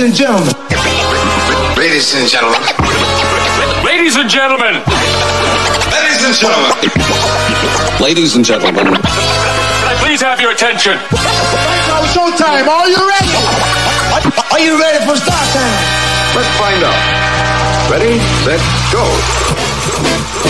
and gentlemen. Ladies and gentlemen. Ladies and gentlemen. Ladies and gentlemen. Ladies and gentlemen. Can I please have your attention? Now showtime. Are you ready? Are you ready for start time? Let's find out. Ready, set, go.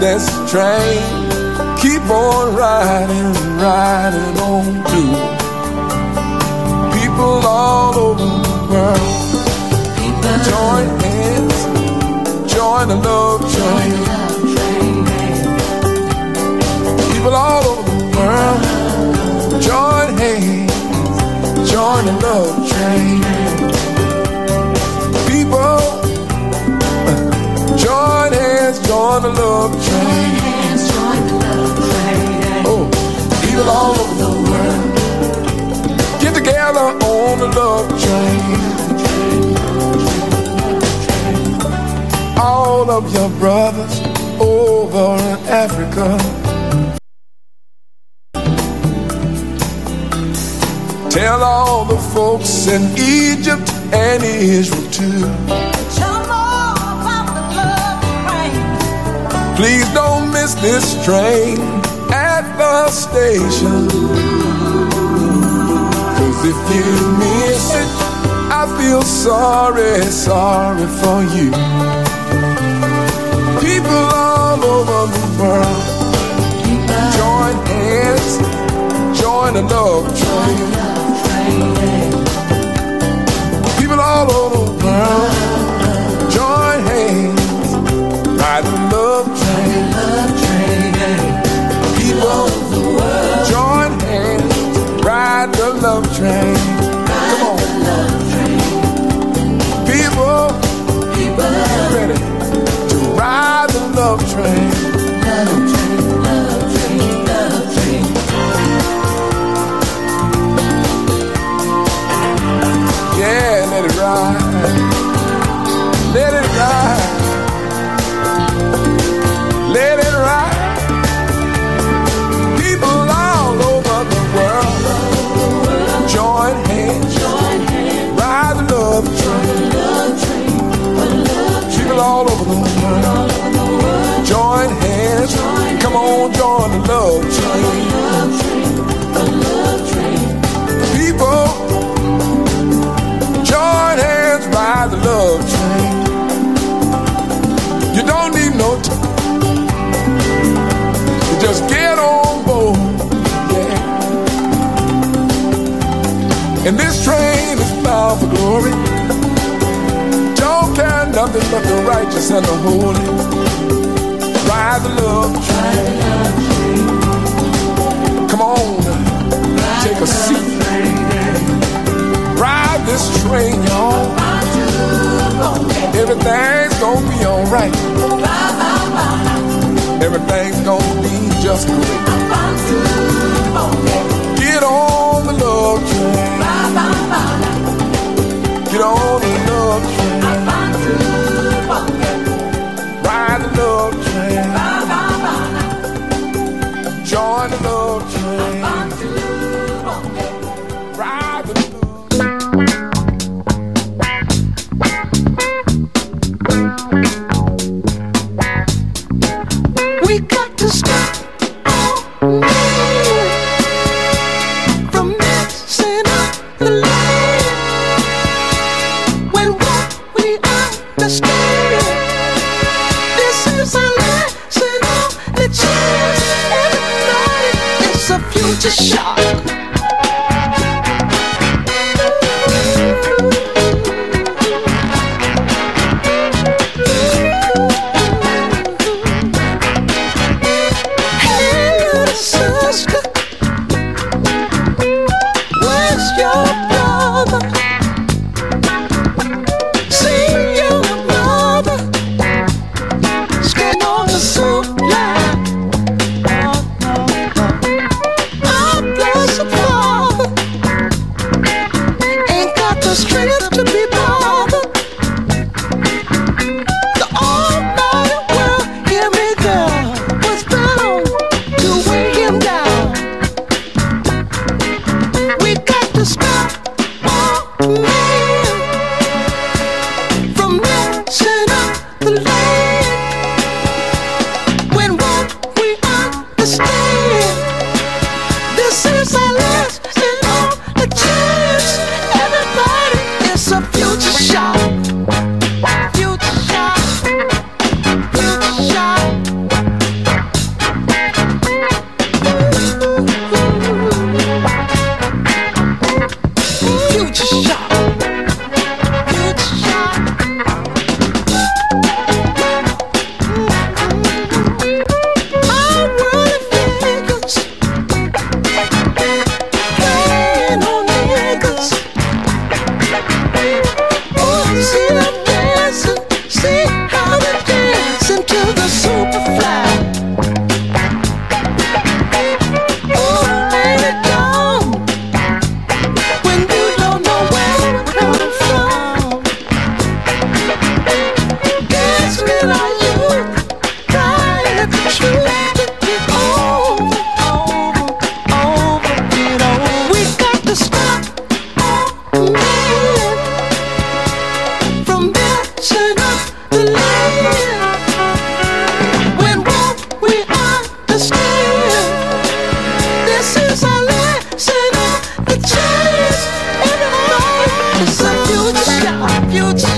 This train. Keep on riding, riding on through? People all over the world. Join hands, join the love train. People all over the world. Join hands join the love train. Love train. All of your brothers over in Africa. Tell all the folks in Egypt and Israel too. Please don't miss this train at the station. Cause if you miss it, I feel sorry, sorry for you. People all over the world, join hands, join the love train. People all over the world join hands, ride love train. Come on, people, get ready to ride the love train. Yeah, let it ride. Come on, join the love train. People join hands, ride the love train. You don't need no time. You just get on board, yeah. And this train is bound for glory. Don't care nothing but the righteous and the holy. The love train. Come on, take a seat. Ride this train, y'all. Everything's gonna be alright. Everything's gonna be just great. Get on the love train. Get on refuge.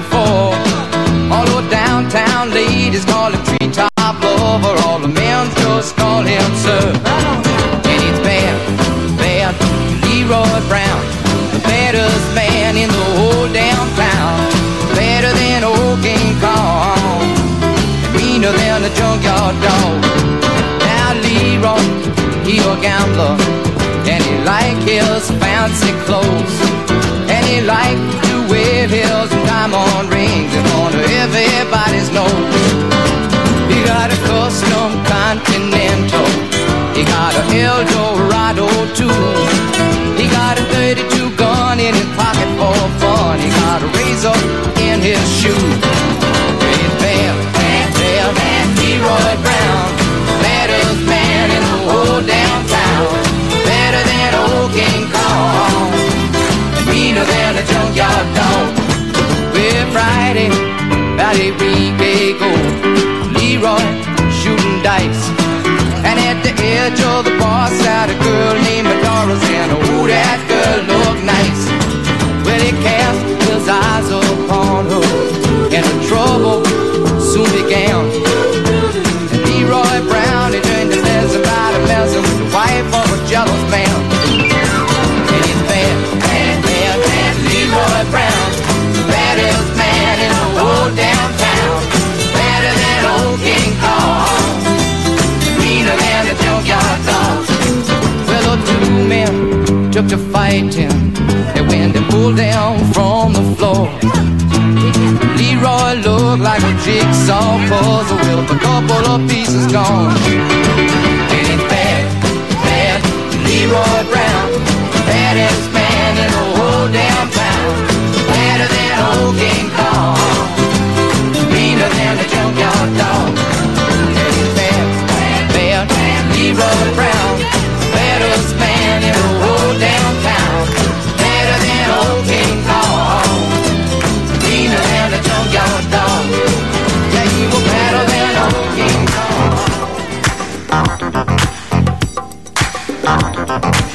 Four. All the downtown ladies call him treetop lover. All the men just call him sir. And it's bad, bad Leroy Brown, the baddest man in the whole downtown. Better than old King Kong, meaner than a junkyard dog. Now Leroy, he a gambler, and he like his fancy clothes, and he like to wear his diamond rings in front of everybody's nose. He got a custom Continental, he got a Eldorado too. He got a 32 gun in his pocket for fun. He got a razor in his shoe. Valley Rique go, Leroy shooting dice, and at the edge of the bar sat a fighting. And when they pulled down from the floor, Leroy looked like a jigsaw puzzle with a couple of pieces gone. And it's bad, bad, Leroy Brown, baddest man in the whole damn town. Better than old King Kong, meaner than Thank you.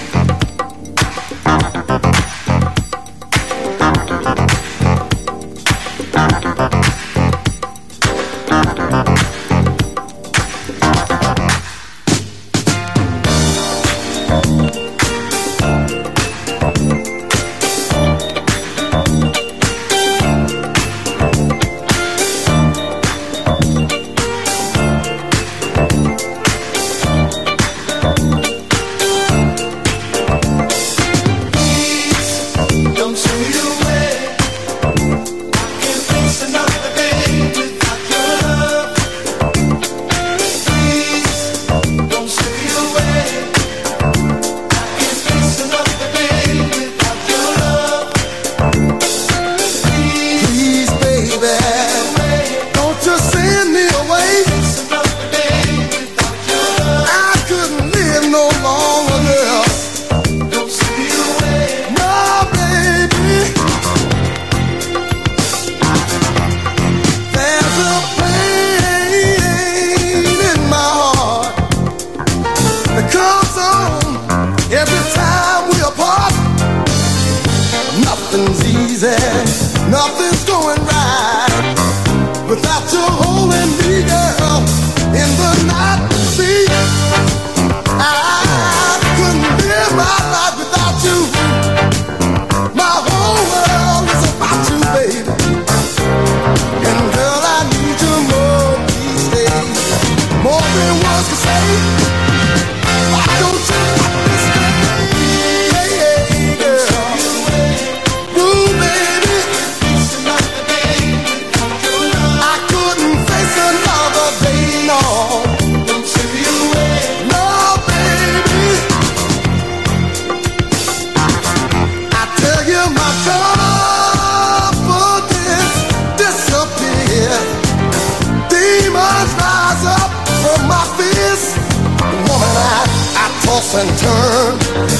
and turn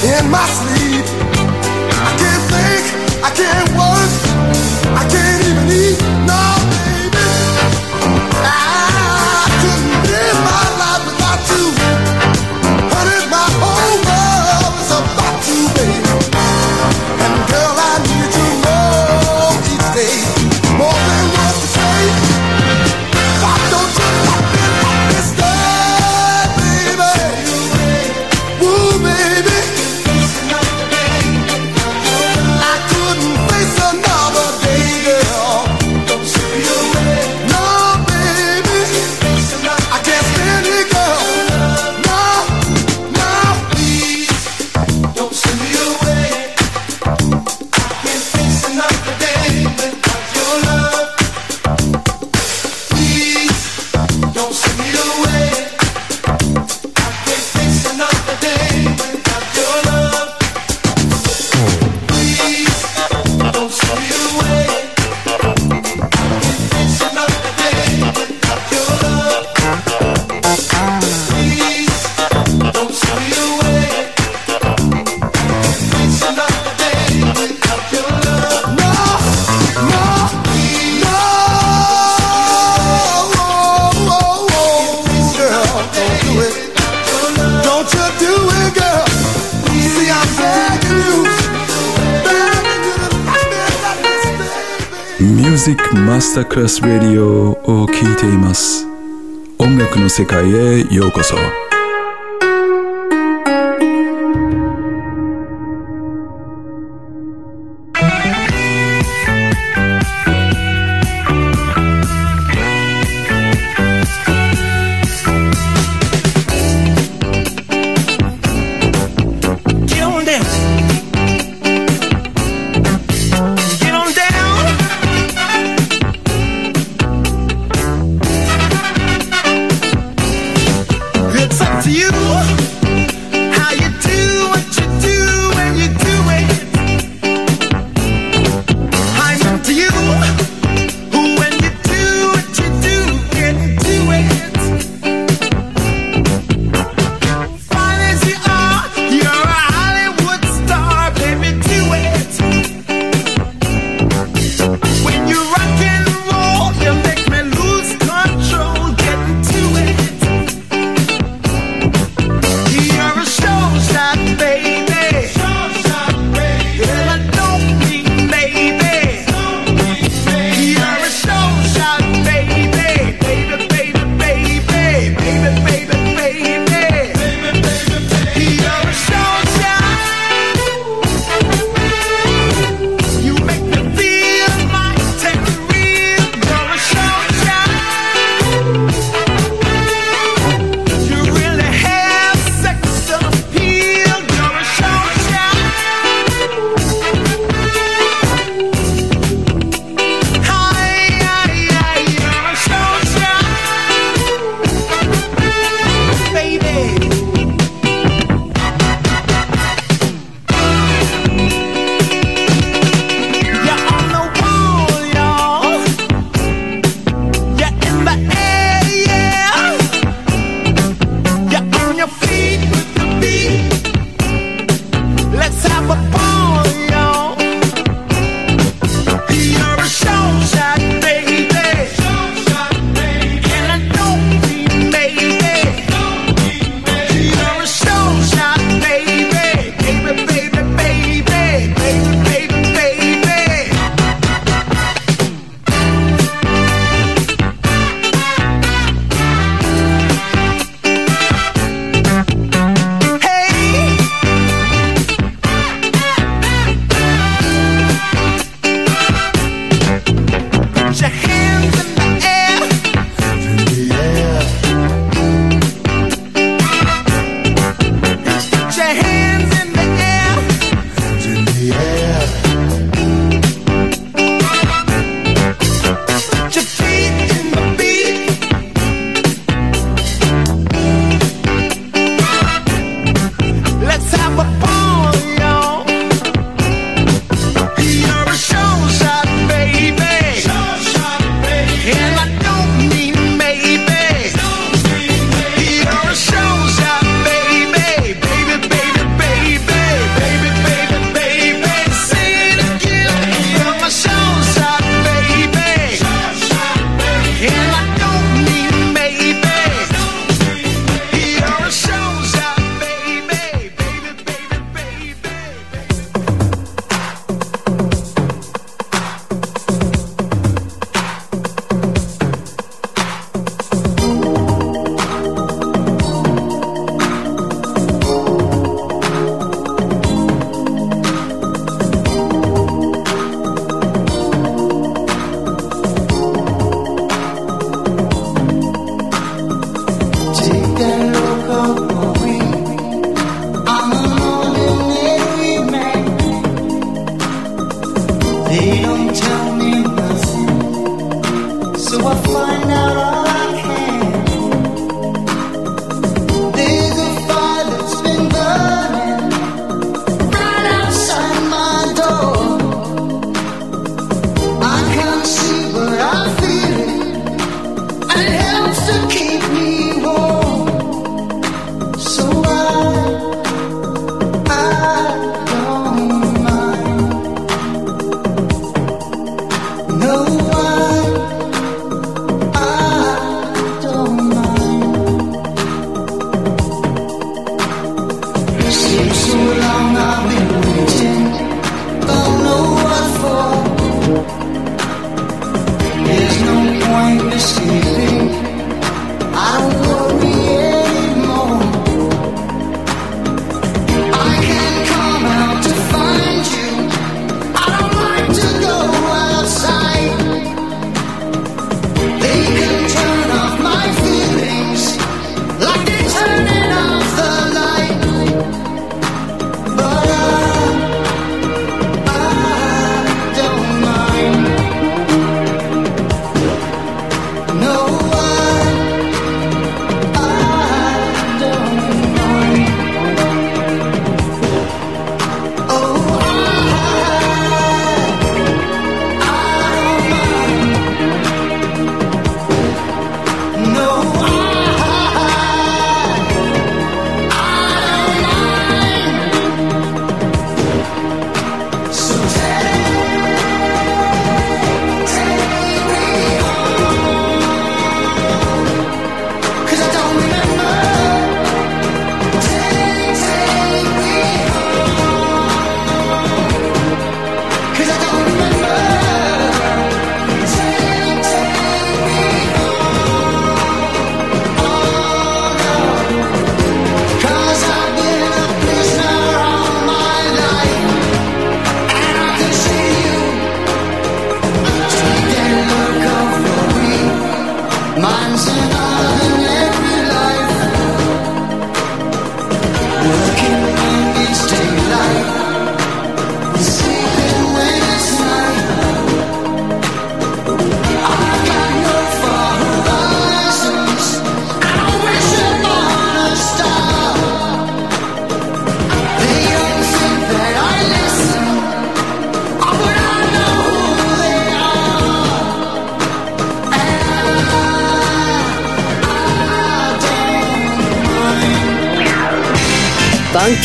in my sleep. クラス・レディオを聴いています。音楽の世界へようこそ。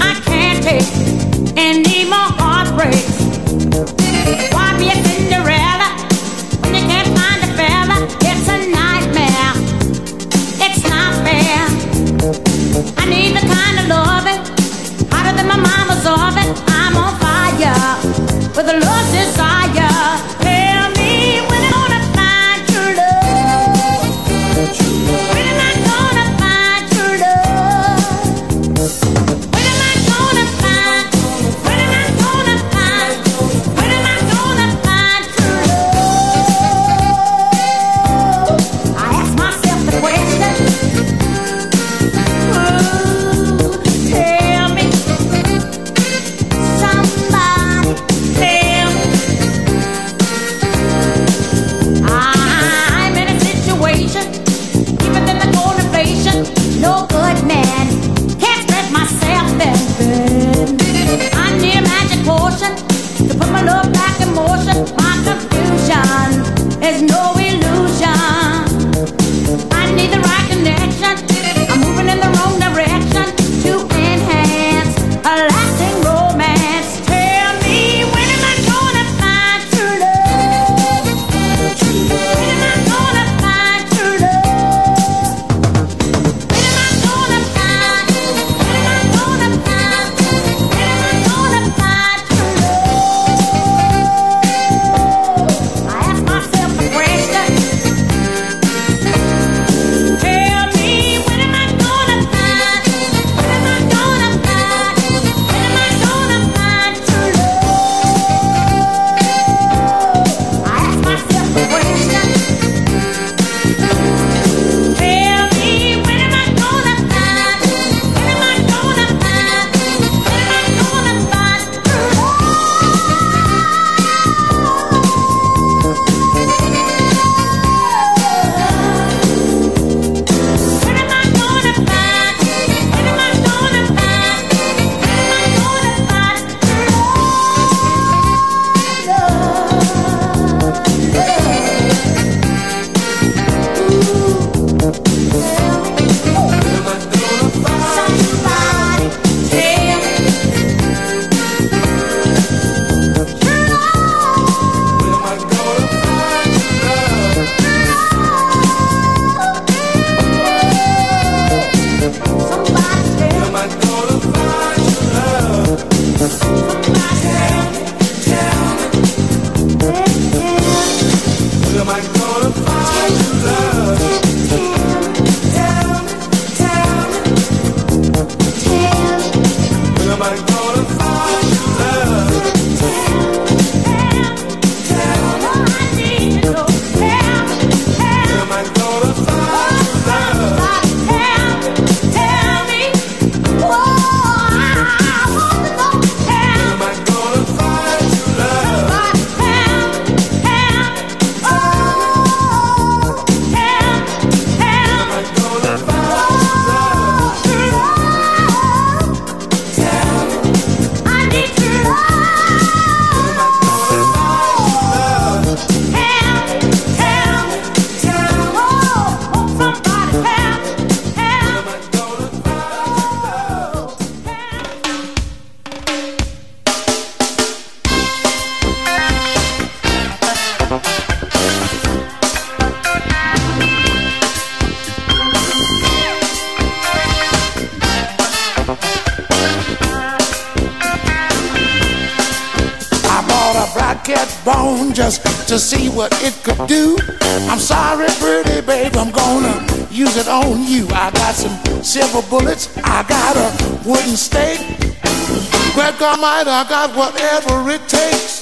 I can't take just to see what it could do. I'm sorry, pretty babe, I'm gonna use it on you. I got some silver bullets, I got a wooden stake. Greg might, I got whatever it takes.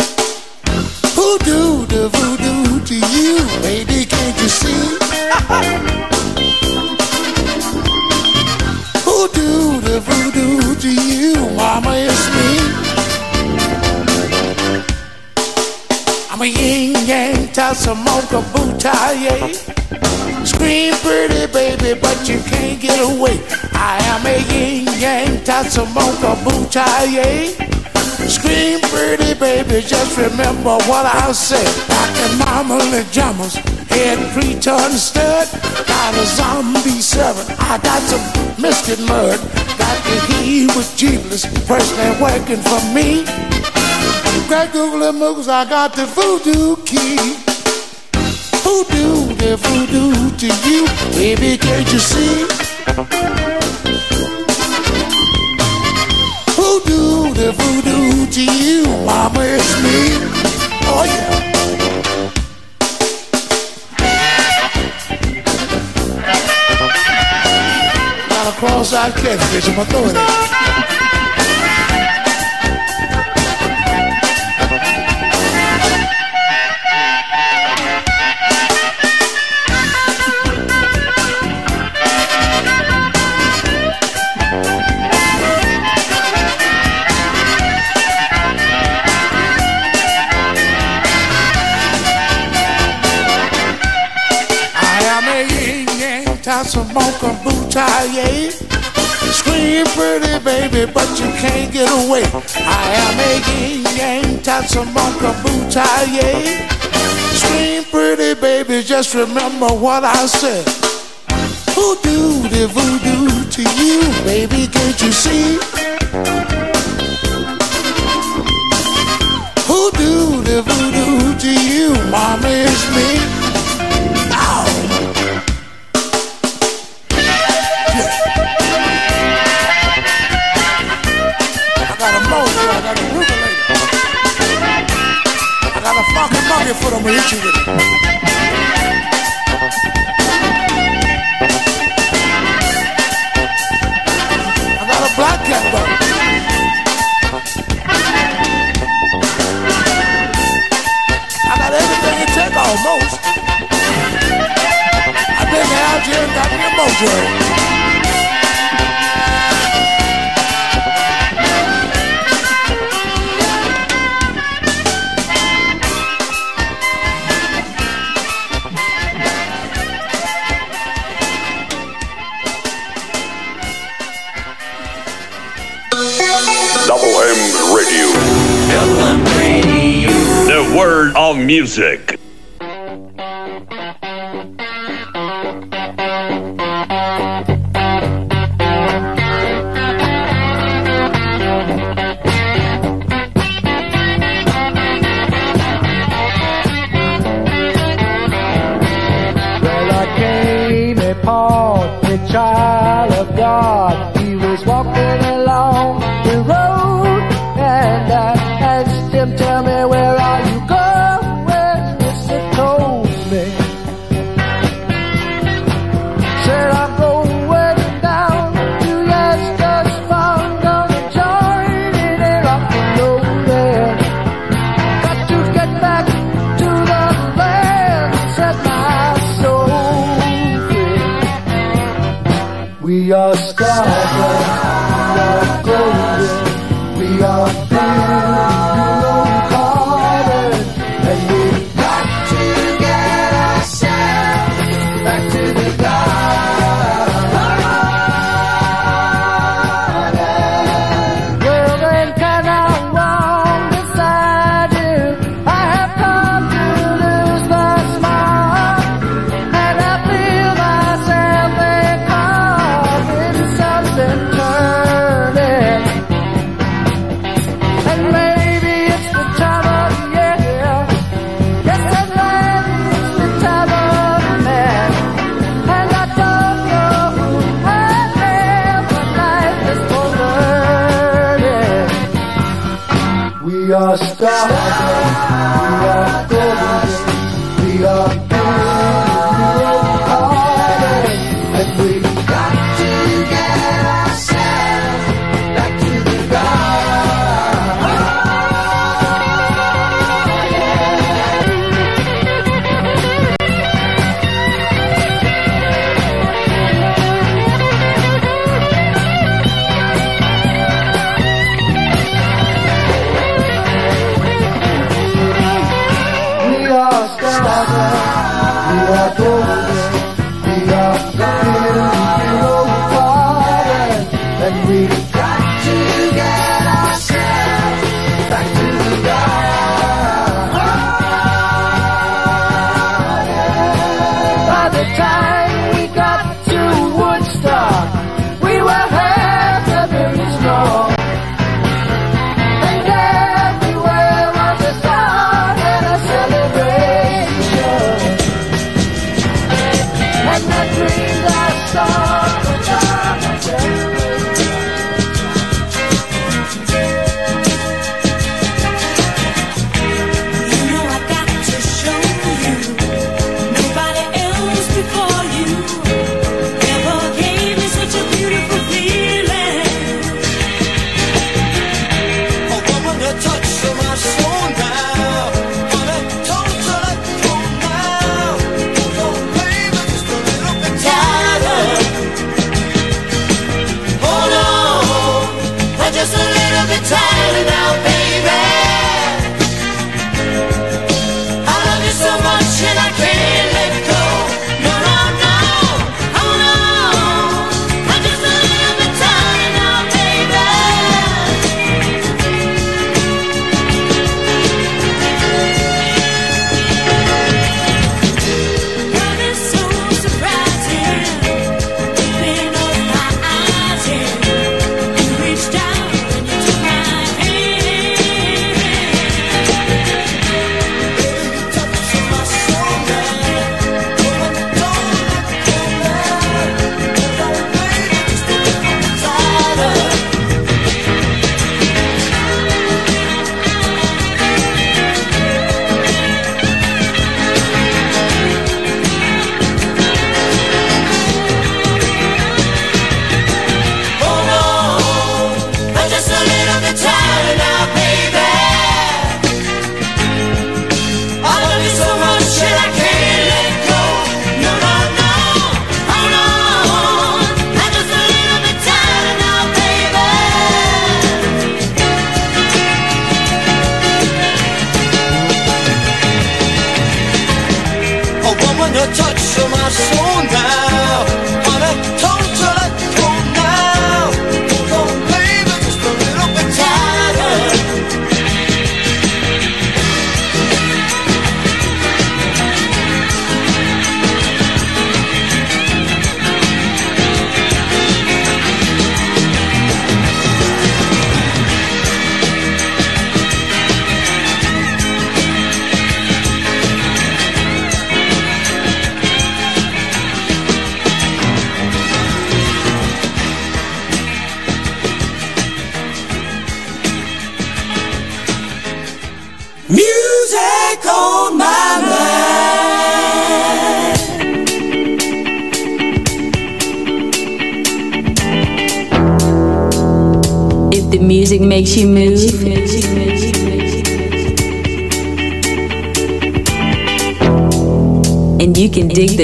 Hoodoo, the voodoo to you, baby, can't you see? Hoodoo, the voodoo to you, mama, it's me. I'm a yin yang tassamoka bootaye. Scream pretty baby, but you can't get away. I am a yin yang tassamoka bootaye. Scream pretty baby, just remember what I say. said. Rockin' mama the jumpers, head pre-ton stud. Got a zombie seven, I got some misted mud. Got the heat with Jeebless, personally working for me. Google and Moogles, I got the voodoo key. Voodoo, the voodoo to you, baby, can't you see? Voodoo, the voodoo to you, mama, it's me. Oh yeah. Got cross-eyed catfish, I'm gonna throw it yang tassamoka bootaye. Scream pretty baby, but you can't get away. I am a yin yang tassamoka bootaye. Scream pretty baby, just remember what I said. Voodoo, the voodoo to you, baby, can't you see? Voodoo, the voodoo to you, mama, it's me. I'm gonna hit you with it. I got a black cat bug. I got everything it take almost. I think and got me a mojo. Word of music.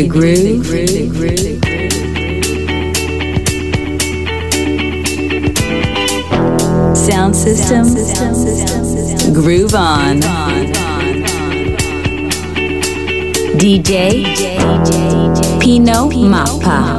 DJ Groove. Sound system. Groove on. DJ, DJ. Pino Mappa.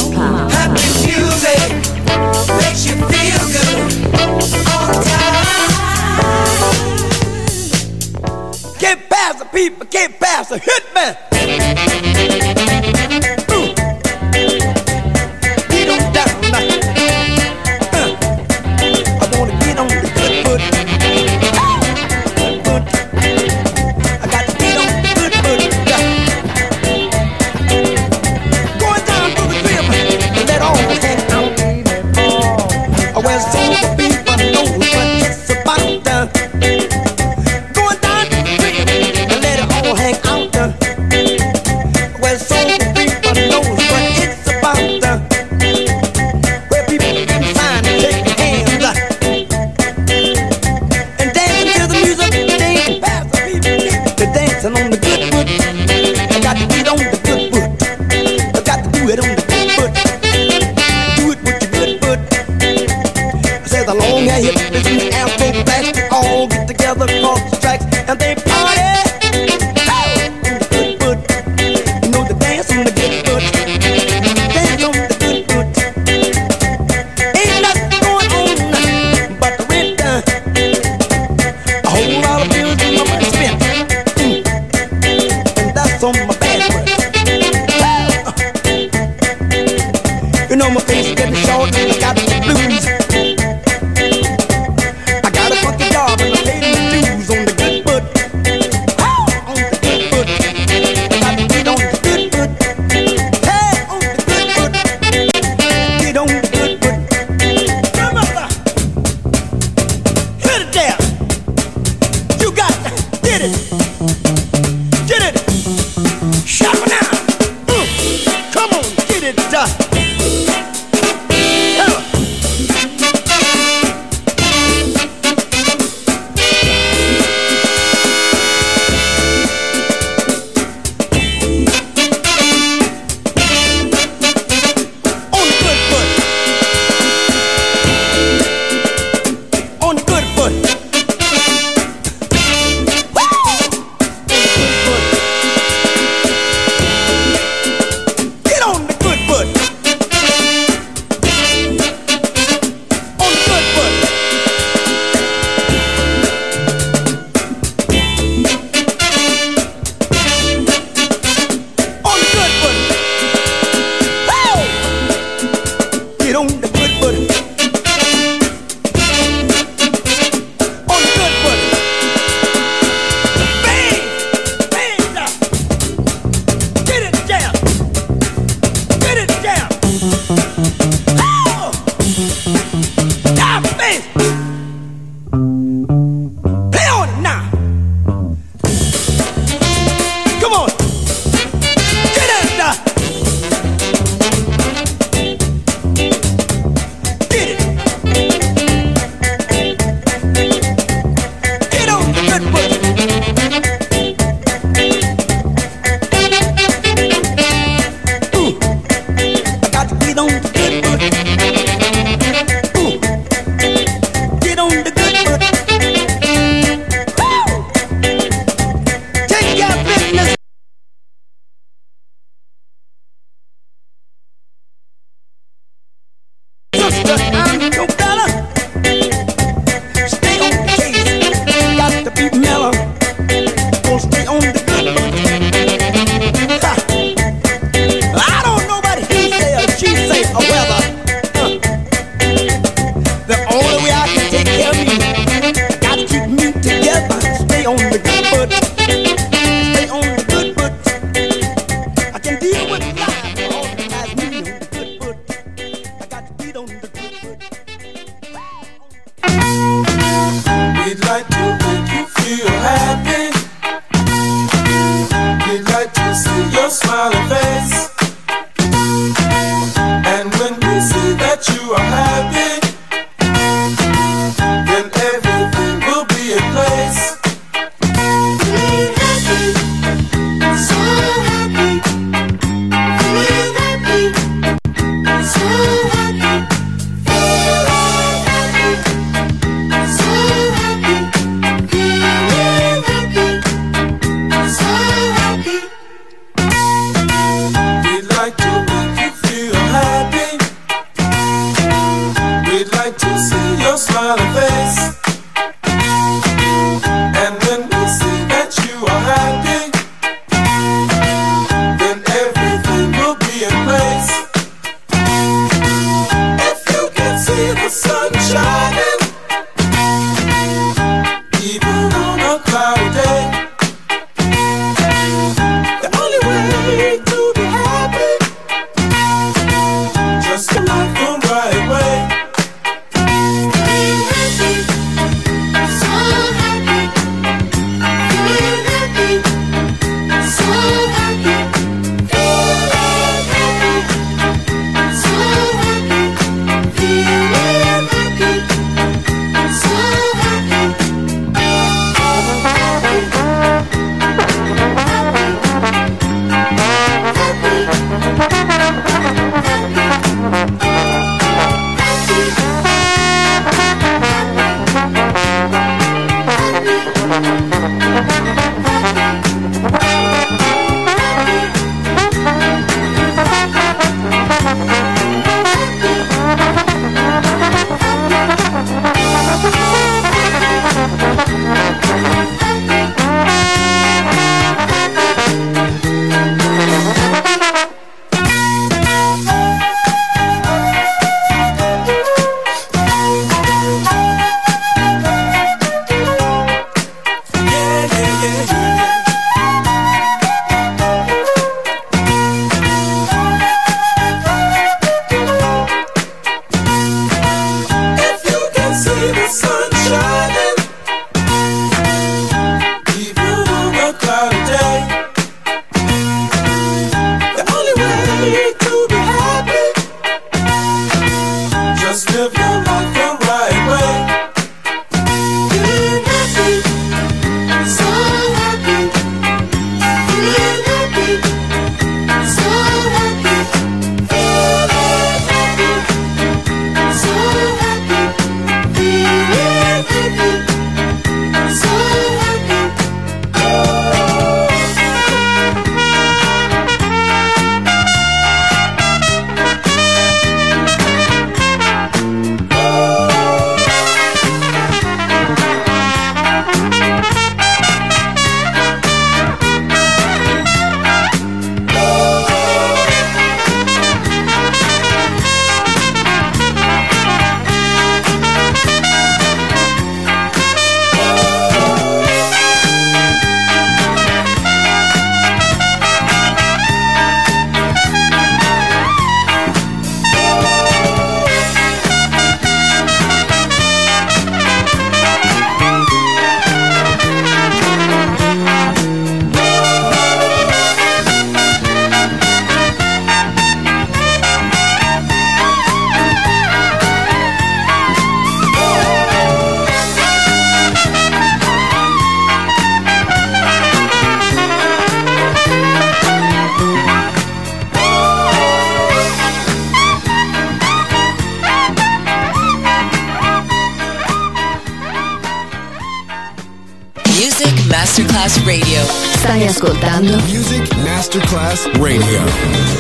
Masterclass Radio. Stai ascoltando Music Masterclass Radio.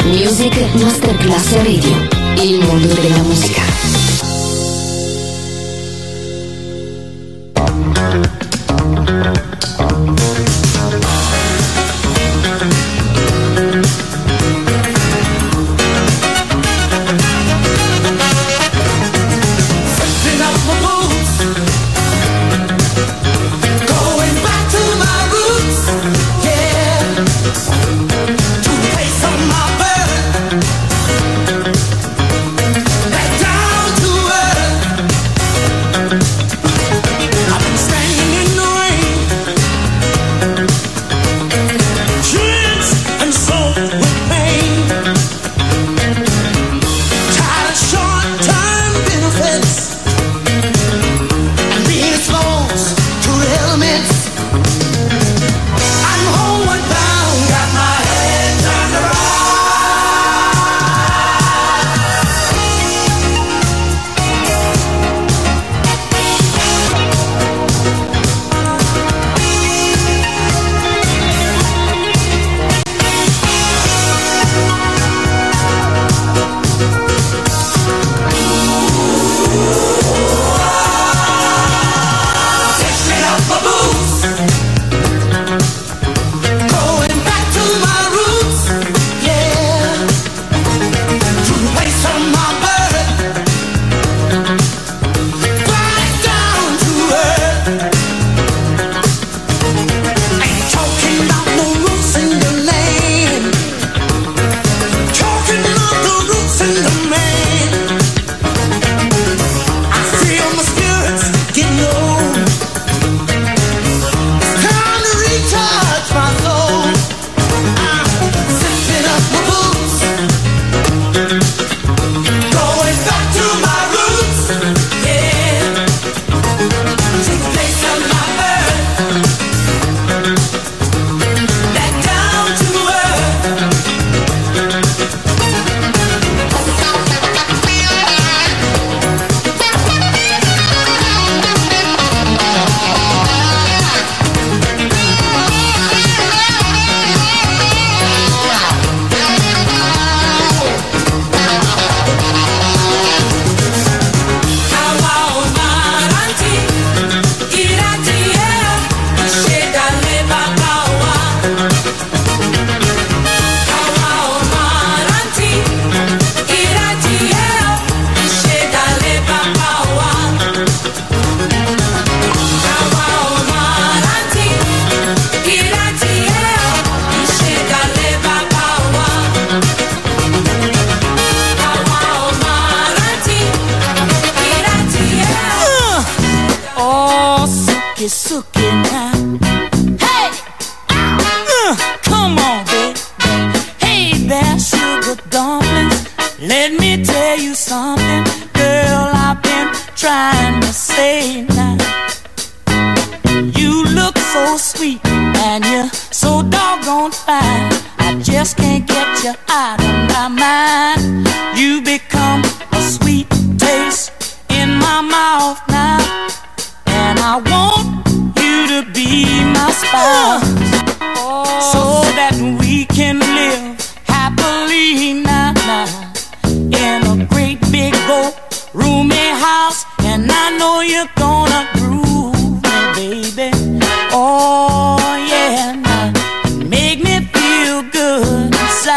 Music Masterclass Radio. Il mondo della musica. Doggone fine. I just can't get you out of my mind. You become a sweet taste in my mouth now. And I want you to be my spouse So that we can live happily now, now In a great big old roomy house And I know you're gonna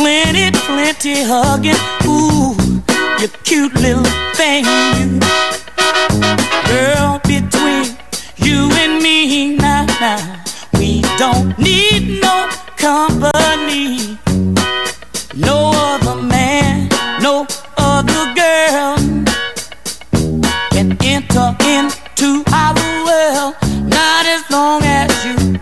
plenty, plenty hugging. Ooh, you cute little thing, you. Girl, between you and me, now, now. We don't need no company. No other man, no other girl can enter into our world. Not as long as you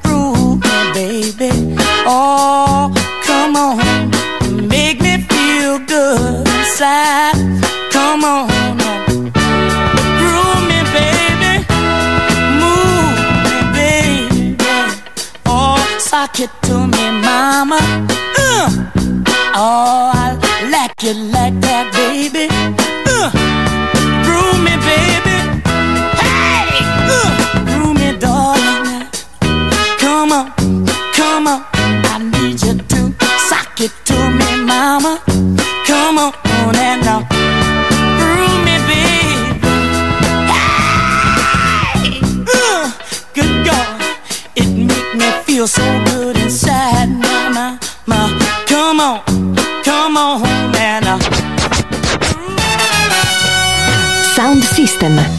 Sock it to me, mama. Uh. Oh, I like it like that, baby.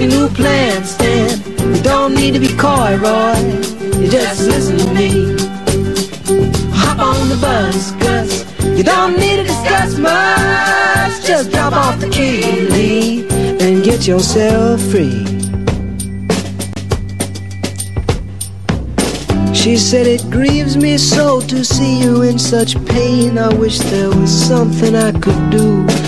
A new plan, Stan. You don't need to be coy, Roy. You just listen to me. Hop on the bus, Gus. You don't need to discuss much. Just drop off the key, Lee, and get yourself free. She said it grieves me so to see you in such pain. I wish there was something I could do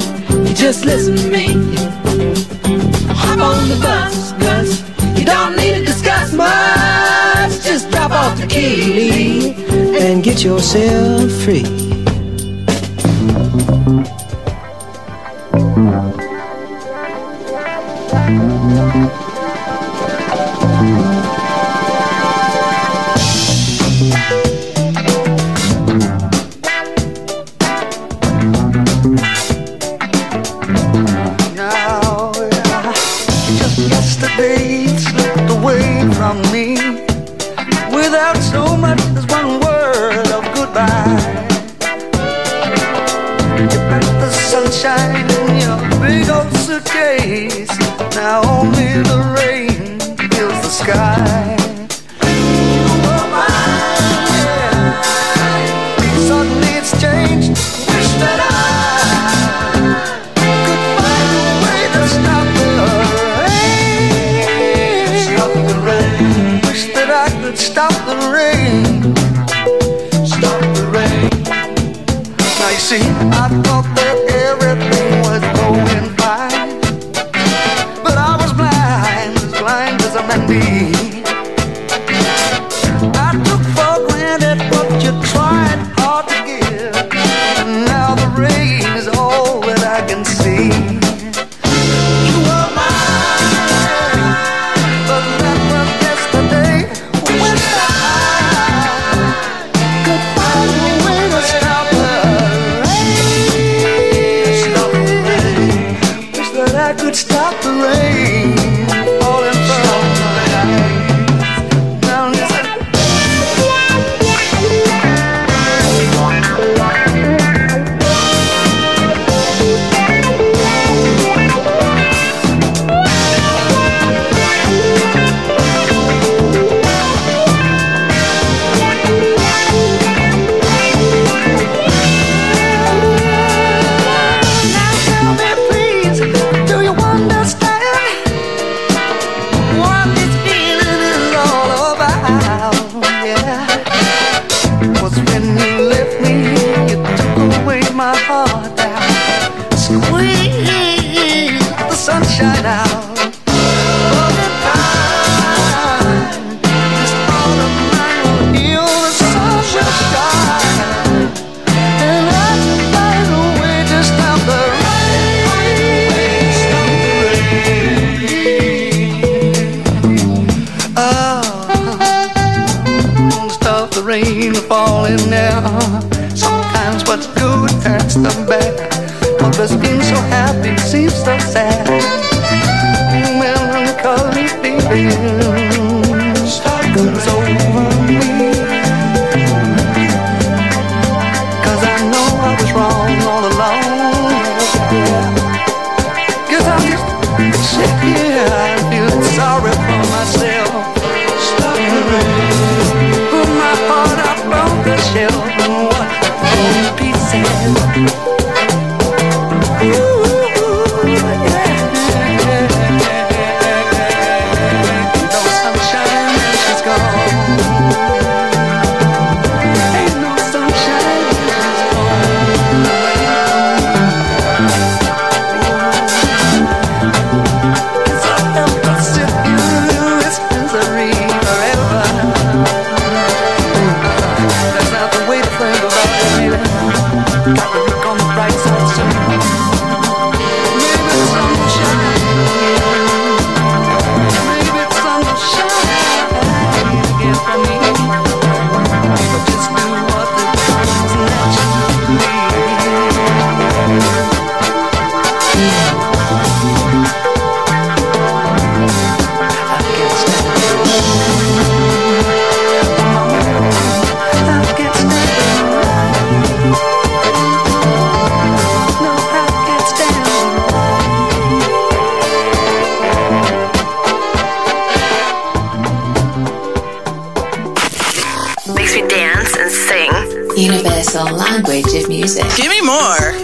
Just listen to me. Hop on the bus, Gus. You don't need to discuss much. Just drop off the key and get yourself free.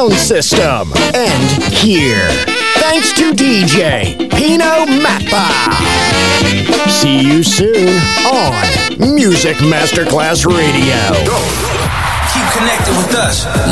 Sound system. And here. Thanks to DJ Pino Mappa. See you soon on Music Masterclass Radio. Keep connected with us.